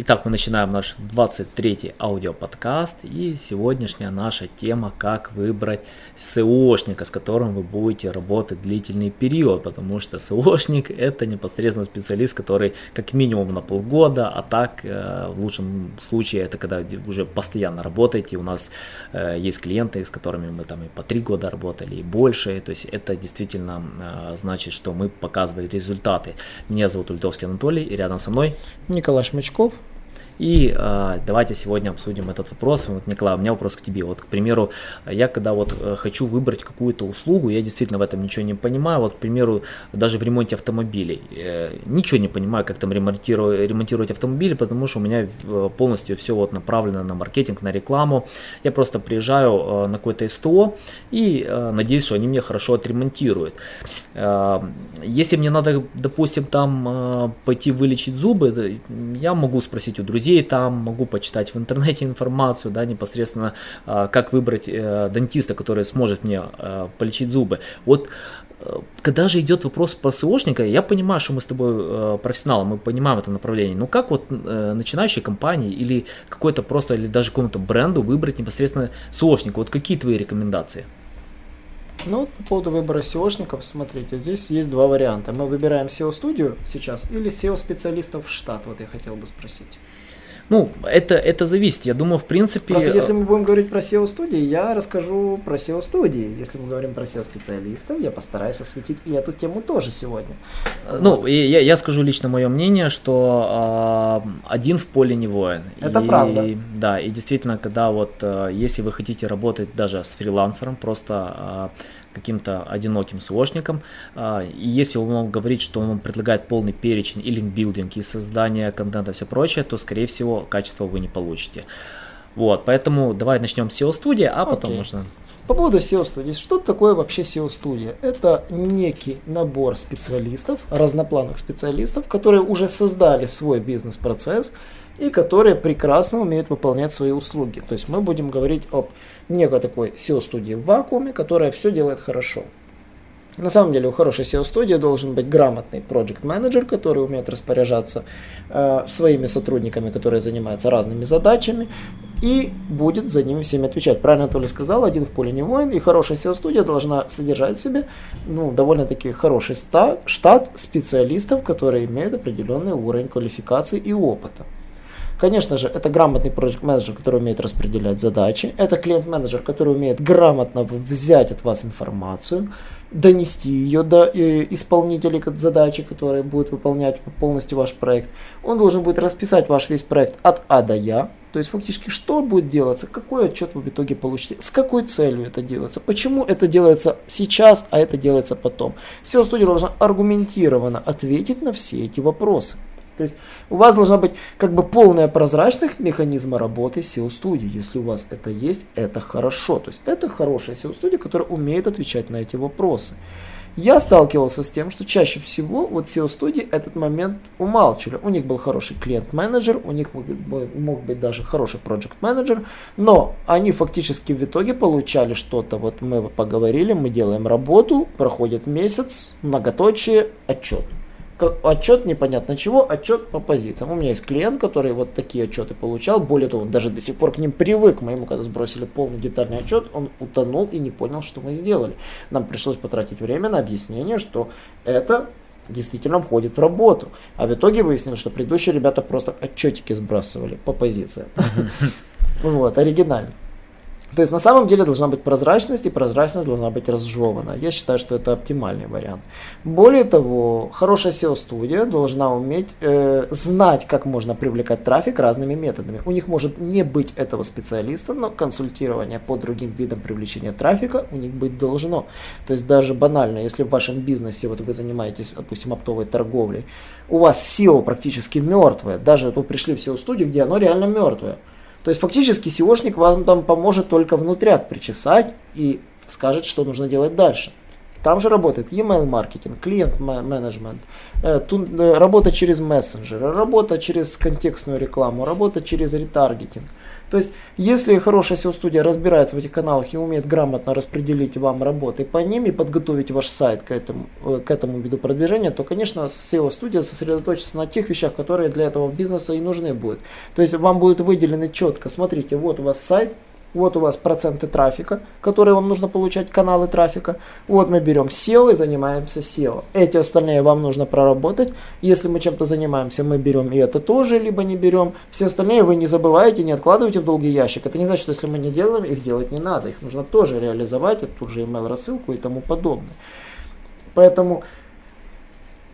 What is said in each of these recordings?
Итак, мы начинаем наш 23-й аудиоподкаст и сегодняшняя наша тема «Как выбрать СОшника, с которым вы будете работать длительный период», потому что СОшник это непосредственно специалист, который как минимум на полгода, а так э, в лучшем случае это когда уже постоянно работаете, у нас э, есть клиенты, с которыми мы там и по три года работали, и больше, то есть это действительно э, значит, что мы показывали результаты. Меня зовут Ультовский Анатолий, и рядом со мной Николай Шмачков. И э, давайте сегодня обсудим этот вопрос. Вот, Николай, у меня вопрос к тебе. Вот, к примеру, я когда вот э, хочу выбрать какую-то услугу, я действительно в этом ничего не понимаю. Вот, к примеру, даже в ремонте автомобилей. Э, ничего не понимаю, как там ремонтировать, ремонтировать автомобили, потому что у меня э, полностью все вот направлено на маркетинг, на рекламу. Я просто приезжаю э, на какое-то СТО и э, надеюсь, что они мне хорошо отремонтируют. Э, если мне надо, допустим, там э, пойти вылечить зубы, я могу спросить у друзей, друзей там, могу почитать в интернете информацию, да, непосредственно, а, как выбрать э, дантиста, который сможет мне э, полечить зубы. Вот э, когда же идет вопрос про СОшника, я понимаю, что мы с тобой профессионалы, мы понимаем это направление, но как вот начинающей компании или какой-то просто, или даже какому-то бренду выбрать непосредственно СОшника, вот какие твои рекомендации? Ну, по поводу выбора SEOшников, смотрите, здесь есть два варианта. Мы выбираем SEO-студию сейчас или SEO-специалистов в штат, вот я хотел бы спросить. Ну, это, это зависит. Я думаю, в принципе... Просто если мы будем говорить про SEO-студии, я расскажу про SEO-студии. Если мы говорим про SEO-специалистов, я постараюсь осветить и эту тему тоже сегодня. Ну, вот. я, я скажу лично мое мнение, что э, один в поле не воин. Это и, правда. Да, и действительно, когда вот, э, если вы хотите работать даже с фрилансером, просто... Э, каким-то одиноким SEOшником. А, и если он говорит, что он предлагает полный перечень и линкбилдинг, и создание контента, и все прочее, то, скорее всего, качество вы не получите. Вот, поэтому давай начнем с SEO-студии, а okay. потом можно... По поводу SEO-студии. Что такое вообще SEO-студия? Это некий набор специалистов, разноплановых специалистов, которые уже создали свой бизнес-процесс, и которые прекрасно умеют выполнять свои услуги. То есть мы будем говорить об некой такой SEO-студии в вакууме, которая все делает хорошо. На самом деле у хорошей SEO-студии должен быть грамотный project менеджер который умеет распоряжаться э, своими сотрудниками, которые занимаются разными задачами, и будет за ними всеми отвечать. Правильно Толя сказал, один в поле не воин, и хорошая SEO-студия должна содержать в себе ну, довольно-таки хороший штат, штат специалистов, которые имеют определенный уровень квалификации и опыта. Конечно же, это грамотный проект менеджер, который умеет распределять задачи. Это клиент-менеджер, который умеет грамотно взять от вас информацию, донести ее до э, исполнителей задачи, которые будут выполнять полностью ваш проект. Он должен будет расписать ваш весь проект от А до Я. То есть фактически, что будет делаться, какой отчет вы в итоге получите, с какой целью это делается, почему это делается сейчас, а это делается потом. SEO-студия должна аргументированно ответить на все эти вопросы. То есть у вас должна быть как бы полная прозрачность механизма работы SEO-студии. Если у вас это есть, это хорошо. То есть это хорошая SEO-студия, которая умеет отвечать на эти вопросы. Я сталкивался с тем, что чаще всего вот SEO-студии этот момент умалчивали. У них был хороший клиент-менеджер, у них мог, мог быть даже хороший проект-менеджер, но они фактически в итоге получали что-то, вот мы поговорили, мы делаем работу, проходит месяц, многоточие, отчет отчет непонятно чего, отчет по позициям. У меня есть клиент, который вот такие отчеты получал, более того, он даже до сих пор к ним привык. Мы ему когда сбросили полный детальный отчет, он утонул и не понял, что мы сделали. Нам пришлось потратить время на объяснение, что это действительно входит в работу. А в итоге выяснилось, что предыдущие ребята просто отчетики сбрасывали по позициям. Вот, оригинально. То есть на самом деле должна быть прозрачность, и прозрачность должна быть разжевана. Я считаю, что это оптимальный вариант. Более того, хорошая SEO-студия должна уметь э, знать, как можно привлекать трафик разными методами. У них может не быть этого специалиста, но консультирование по другим видам привлечения трафика у них быть должно. То есть даже банально, если в вашем бизнесе, вот вы занимаетесь, допустим, оптовой торговлей, у вас SEO практически мертвое, даже вы пришли в SEO-студию, где оно реально мертвое, то есть фактически SEOшник вам там поможет только внутряк причесать и скажет, что нужно делать дальше. Там же работает email маркетинг, клиент менеджмент, э, работа через мессенджеры, работа через контекстную рекламу, работа через ретаргетинг. То есть, если хорошая SEO-студия разбирается в этих каналах и умеет грамотно распределить вам работы по ним и подготовить ваш сайт к этому, э, к этому виду продвижения, то, конечно, SEO-студия сосредоточится на тех вещах, которые для этого бизнеса и нужны будут. То есть, вам будет выделены четко, смотрите, вот у вас сайт, вот у вас проценты трафика, которые вам нужно получать, каналы трафика. Вот мы берем SEO и занимаемся SEO. Эти остальные вам нужно проработать. Если мы чем-то занимаемся, мы берем и это тоже, либо не берем. Все остальные вы не забывайте, не откладывайте в долгий ящик. Это не значит, что если мы не делаем, их делать не надо. Их нужно тоже реализовать, это тут же email рассылку и тому подобное. Поэтому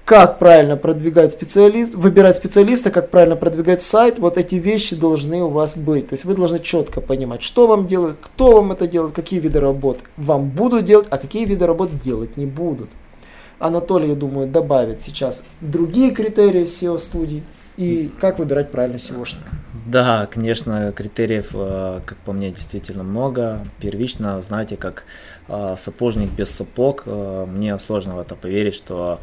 как правильно продвигать специалист, выбирать специалиста, как правильно продвигать сайт, вот эти вещи должны у вас быть. То есть вы должны четко понимать, что вам делают, кто вам это делает, какие виды работ вам будут делать, а какие виды работ делать не будут. Анатолий, я думаю, добавит сейчас другие критерии SEO-студий и как выбирать правильно SEOшника. Да, конечно, критериев, э, как по мне, действительно много. Первично, знаете, как э, сапожник без сапог, э, мне сложно в это поверить, что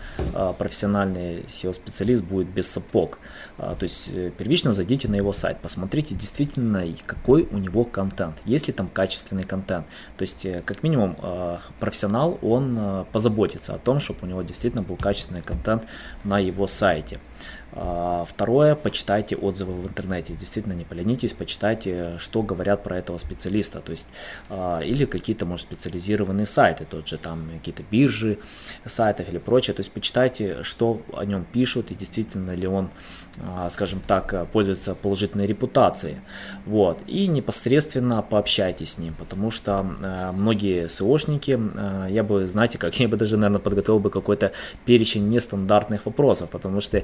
профессиональный SEO-специалист будет без сапог. То есть первично зайдите на его сайт, посмотрите действительно, какой у него контент, есть ли там качественный контент. То есть, как минимум, профессионал, он позаботится о том, чтобы у него действительно был качественный контент на его сайте. А, второе, почитайте отзывы в интернете. Действительно, не поленитесь, почитайте, что говорят про этого специалиста. То есть, а, или какие-то, может, специализированные сайты, тот же там какие-то биржи сайтов или прочее. То есть, почитайте, что о нем пишут и действительно ли он, а, скажем так, пользуется положительной репутацией. Вот. И непосредственно пообщайтесь с ним, потому что многие SEOшники, я бы, знаете, как я бы даже, наверное, подготовил бы какой-то перечень нестандартных вопросов, потому что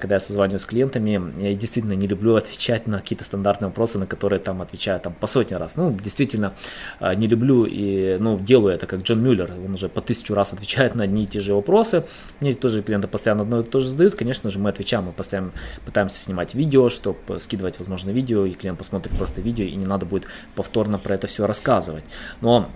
когда я созваниваюсь с клиентами, я действительно не люблю отвечать на какие-то стандартные вопросы, на которые там отвечаю там по сотни раз. Ну, действительно, э, не люблю и, ну, делаю это, как Джон Мюллер, он уже по тысячу раз отвечает на одни и те же вопросы. Мне тоже клиенты постоянно одно и то же задают, конечно же, мы отвечаем, мы постоянно пытаемся снимать видео, чтобы скидывать, возможно, видео, и клиент посмотрит просто видео, и не надо будет повторно про это все рассказывать. Но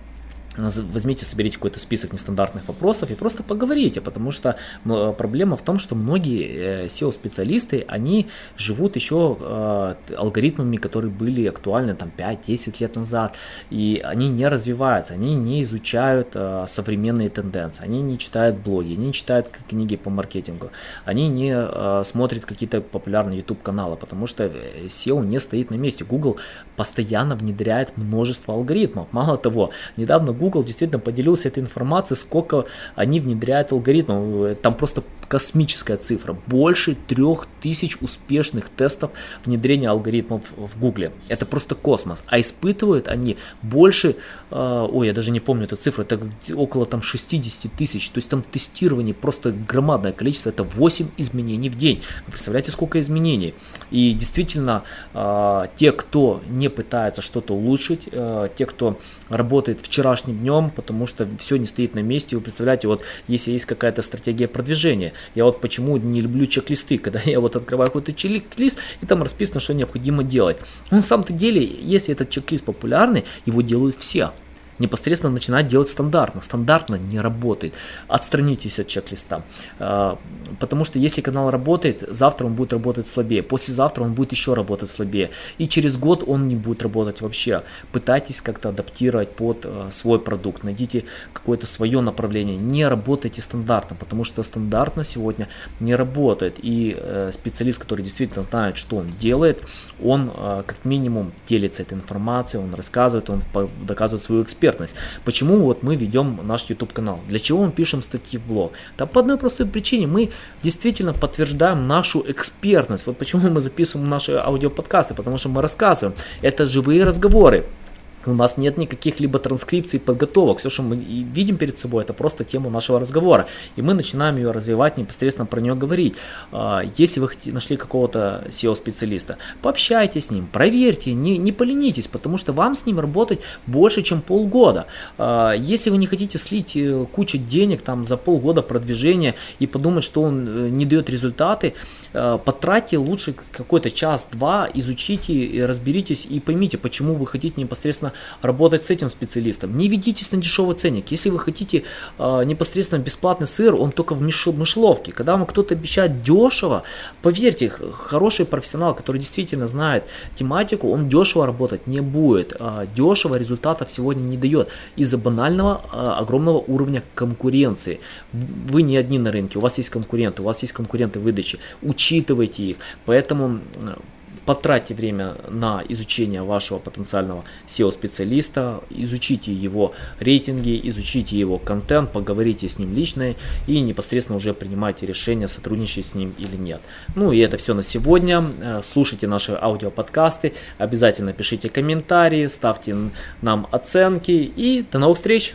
возьмите, соберите какой-то список нестандартных вопросов и просто поговорите, потому что проблема в том, что многие э, SEO-специалисты, они живут еще э, алгоритмами, которые были актуальны там 5-10 лет назад, и они не развиваются, они не изучают э, современные тенденции, они не читают блоги, не читают книги по маркетингу, они не смотрят какие-то популярные YouTube-каналы, потому что SEO не стоит на месте. Google постоянно внедряет множество алгоритмов. Мало того, недавно Google Google действительно поделился этой информацией, сколько они внедряют алгоритмов. Там просто космическая цифра. Больше трех тысяч успешных тестов внедрения алгоритмов в Google. Это просто космос. А испытывают они больше, э, ой, я даже не помню эту цифру, это около там 60 тысяч. То есть там тестирование просто громадное количество. Это 8 изменений в день. Вы представляете, сколько изменений? И действительно, э, те, кто не пытается что-то улучшить, э, те, кто работает вчерашним днем, потому что все не стоит на месте. Вы представляете, вот если есть какая-то стратегия продвижения, я вот почему не люблю чек-листы, когда я вот открываю какой-то чек-лист, и там расписано, что необходимо делать. Но на самом-то деле, если этот чек-лист популярный, его делают все непосредственно начинать делать стандартно. Стандартно не работает. Отстранитесь от чек-листа. А, потому что если канал работает, завтра он будет работать слабее. Послезавтра он будет еще работать слабее. И через год он не будет работать вообще. Пытайтесь как-то адаптировать под а, свой продукт. Найдите какое-то свое направление. Не работайте стандартно, потому что стандартно сегодня не работает. И э, специалист, который действительно знает, что он делает, он э, как минимум делится этой информацией, он рассказывает, он доказывает свою экспертизу экспертность. Почему вот мы ведем наш YouTube канал? Для чего мы пишем статьи в блог? Да по одной простой причине. Мы действительно подтверждаем нашу экспертность. Вот почему мы записываем наши аудиоподкасты, потому что мы рассказываем. Это живые разговоры. У нас нет никаких либо транскрипций, подготовок. Все, что мы видим перед собой, это просто тема нашего разговора. И мы начинаем ее развивать, непосредственно про нее говорить. А, если вы нашли какого-то SEO-специалиста, пообщайтесь с ним, проверьте, не, не поленитесь, потому что вам с ним работать больше, чем полгода. А, если вы не хотите слить э, кучу денег там за полгода продвижения и подумать, что он э, не дает результаты, э, потратьте лучше какой-то час-два, изучите, разберитесь и поймите, почему вы хотите непосредственно работать с этим специалистом. Не ведитесь на дешевый ценник. Если вы хотите э, непосредственно бесплатный сыр, он только в мышловке. Когда вам кто-то обещает дешево, поверьте, хороший профессионал, который действительно знает тематику, он дешево работать не будет. Э, дешево результатов сегодня не дает из-за банального э, огромного уровня конкуренции. Вы не одни на рынке, у вас есть конкуренты, у вас есть конкуренты выдачи. Учитывайте их. Поэтому потратьте время на изучение вашего потенциального SEO-специалиста, изучите его рейтинги, изучите его контент, поговорите с ним лично и непосредственно уже принимайте решение, сотрудничать с ним или нет. Ну и это все на сегодня. Э, слушайте наши аудиоподкасты, обязательно пишите комментарии, ставьте нам оценки и до новых встреч!